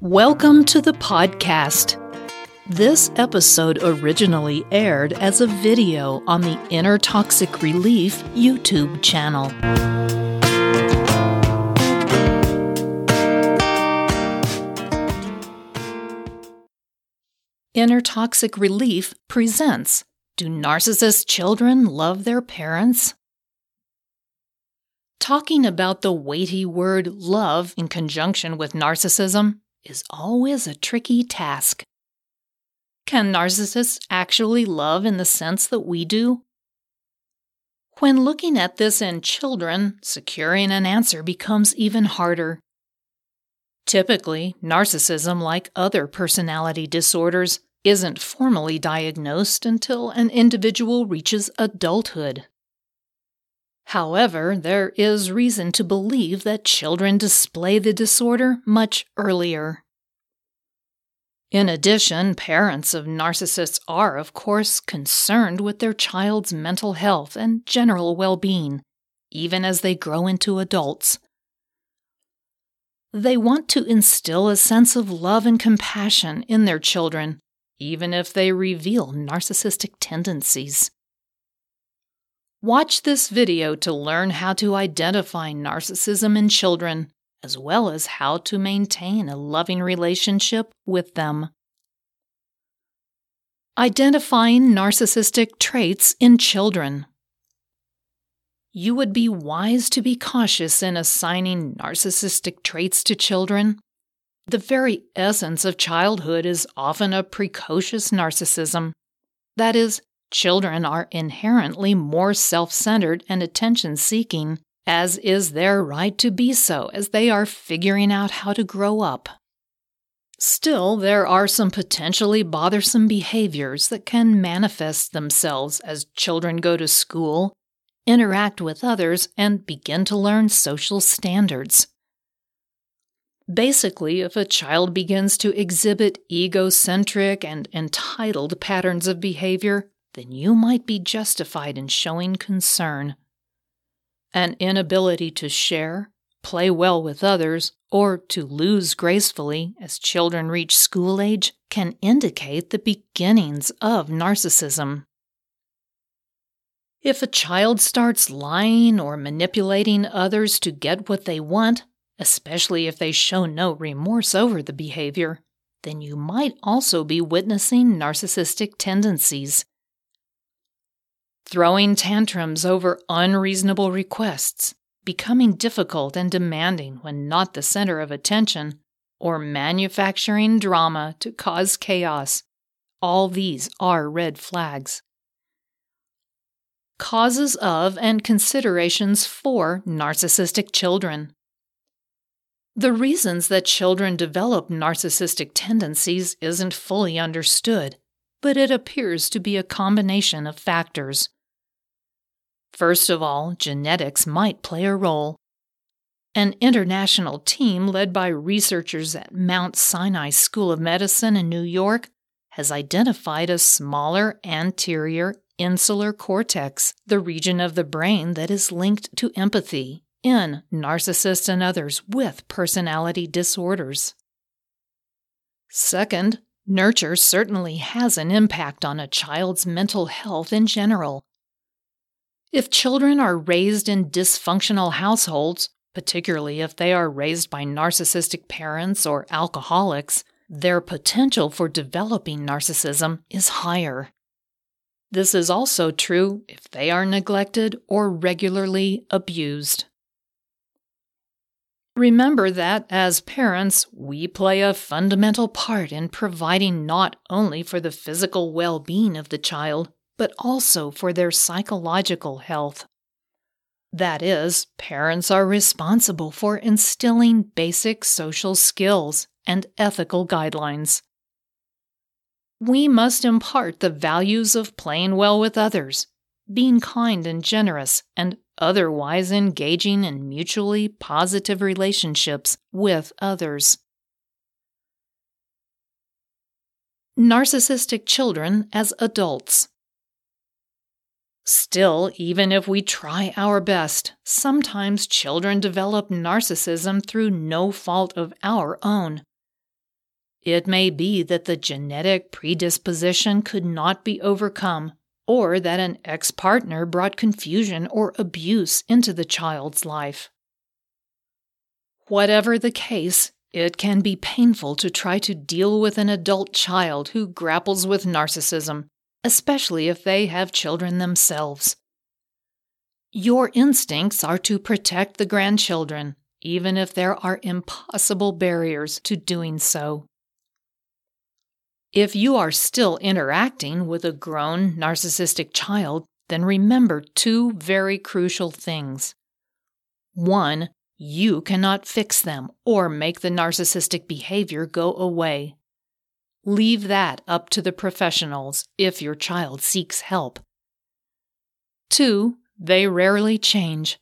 Welcome to the podcast. This episode originally aired as a video on the Inner Toxic Relief YouTube channel. Inner Toxic Relief presents Do Narcissist Children Love Their Parents? Talking about the weighty word love in conjunction with narcissism is always a tricky task. Can narcissists actually love in the sense that we do? When looking at this in children, securing an answer becomes even harder. Typically, narcissism, like other personality disorders, isn't formally diagnosed until an individual reaches adulthood. However, there is reason to believe that children display the disorder much earlier. In addition, parents of narcissists are, of course, concerned with their child's mental health and general well being, even as they grow into adults. They want to instill a sense of love and compassion in their children, even if they reveal narcissistic tendencies. Watch this video to learn how to identify narcissism in children, as well as how to maintain a loving relationship with them. Identifying narcissistic traits in children. You would be wise to be cautious in assigning narcissistic traits to children. The very essence of childhood is often a precocious narcissism. That is, Children are inherently more self centered and attention seeking, as is their right to be so as they are figuring out how to grow up. Still, there are some potentially bothersome behaviors that can manifest themselves as children go to school, interact with others, and begin to learn social standards. Basically, if a child begins to exhibit egocentric and entitled patterns of behavior, then you might be justified in showing concern. An inability to share, play well with others, or to lose gracefully as children reach school age can indicate the beginnings of narcissism. If a child starts lying or manipulating others to get what they want, especially if they show no remorse over the behavior, then you might also be witnessing narcissistic tendencies throwing tantrums over unreasonable requests, becoming difficult and demanding when not the center of attention, or manufacturing drama to cause chaos. All these are red flags. Causes of and considerations for narcissistic children. The reasons that children develop narcissistic tendencies isn't fully understood, but it appears to be a combination of factors. First of all, genetics might play a role. An international team led by researchers at Mount Sinai School of Medicine in New York has identified a smaller anterior insular cortex, the region of the brain that is linked to empathy, in narcissists and others with personality disorders. Second, nurture certainly has an impact on a child's mental health in general if children are raised in dysfunctional households, particularly if they are raised by narcissistic parents or alcoholics, their potential for developing narcissism is higher. This is also true if they are neglected or regularly abused. Remember that as parents, we play a fundamental part in providing not only for the physical well being of the child, but also for their psychological health. That is, parents are responsible for instilling basic social skills and ethical guidelines. We must impart the values of playing well with others, being kind and generous, and otherwise engaging in mutually positive relationships with others. Narcissistic children as adults. Still, even if we try our best, sometimes children develop narcissism through no fault of our own. It may be that the genetic predisposition could not be overcome, or that an ex partner brought confusion or abuse into the child's life. Whatever the case, it can be painful to try to deal with an adult child who grapples with narcissism, especially if they have children themselves. Your instincts are to protect the grandchildren, even if there are impossible barriers to doing so. If you are still interacting with a grown narcissistic child, then remember two very crucial things. One, you cannot fix them or make the narcissistic behavior go away. Leave that up to the professionals if your child seeks help. Two, they rarely change.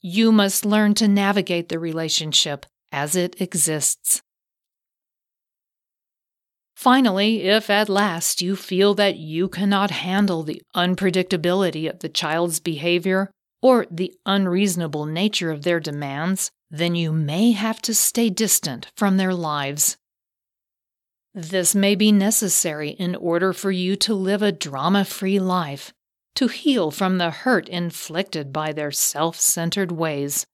You must learn to navigate the relationship as it exists. Finally, if at last you feel that you cannot handle the unpredictability of the child's behavior or the unreasonable nature of their demands, then you may have to stay distant from their lives. This may be necessary in order for you to live a drama free life, to heal from the hurt inflicted by their self centered ways.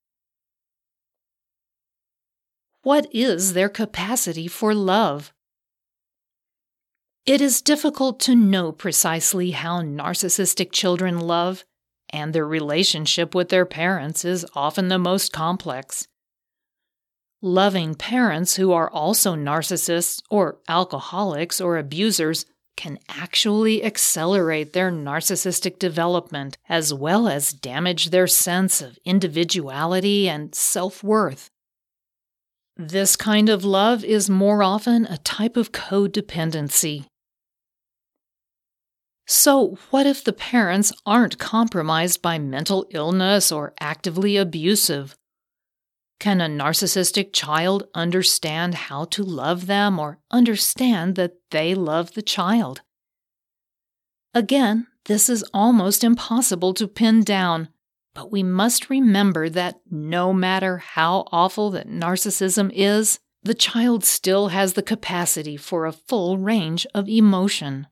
What is their capacity for love? It is difficult to know precisely how narcissistic children love, and their relationship with their parents is often the most complex. Loving parents who are also narcissists or alcoholics or abusers can actually accelerate their narcissistic development as well as damage their sense of individuality and self worth. This kind of love is more often a type of codependency so, what if the parents aren't compromised by mental illness or actively abusive? Can a narcissistic child understand how to love them or understand that they love the child? Again, this is almost impossible to pin down, but we must remember that no matter how awful that narcissism is, the child still has the capacity for a full range of emotion.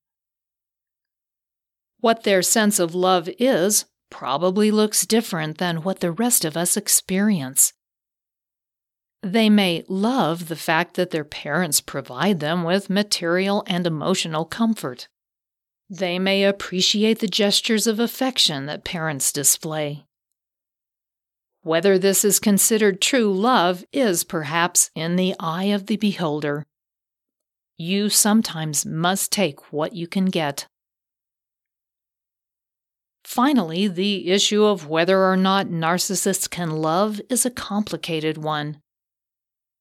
What their sense of love is probably looks different than what the rest of us experience. They may love the fact that their parents provide them with material and emotional comfort. They may appreciate the gestures of affection that parents display. Whether this is considered true love is perhaps in the eye of the beholder. You sometimes must take what you can get. Finally, the issue of whether or not narcissists can love is a complicated one.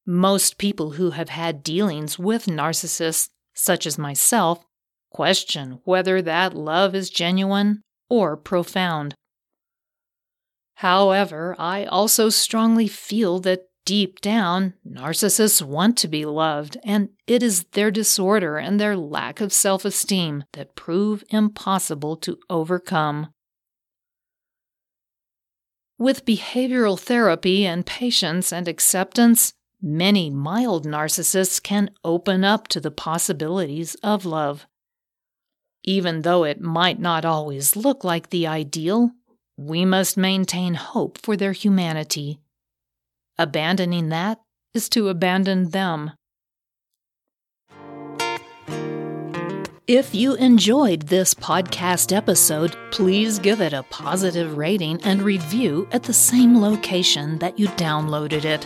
Most people who have had dealings with narcissists, such as myself, question whether that love is genuine or profound. However, I also strongly feel that deep down, narcissists want to be loved, and it is their disorder and their lack of self esteem that prove impossible to overcome. With behavioral therapy and patience and acceptance, many mild narcissists can open up to the possibilities of love. Even though it might not always look like the ideal, we must maintain hope for their humanity. Abandoning that is to abandon them. If you enjoyed this podcast episode, please give it a positive rating and review at the same location that you downloaded it.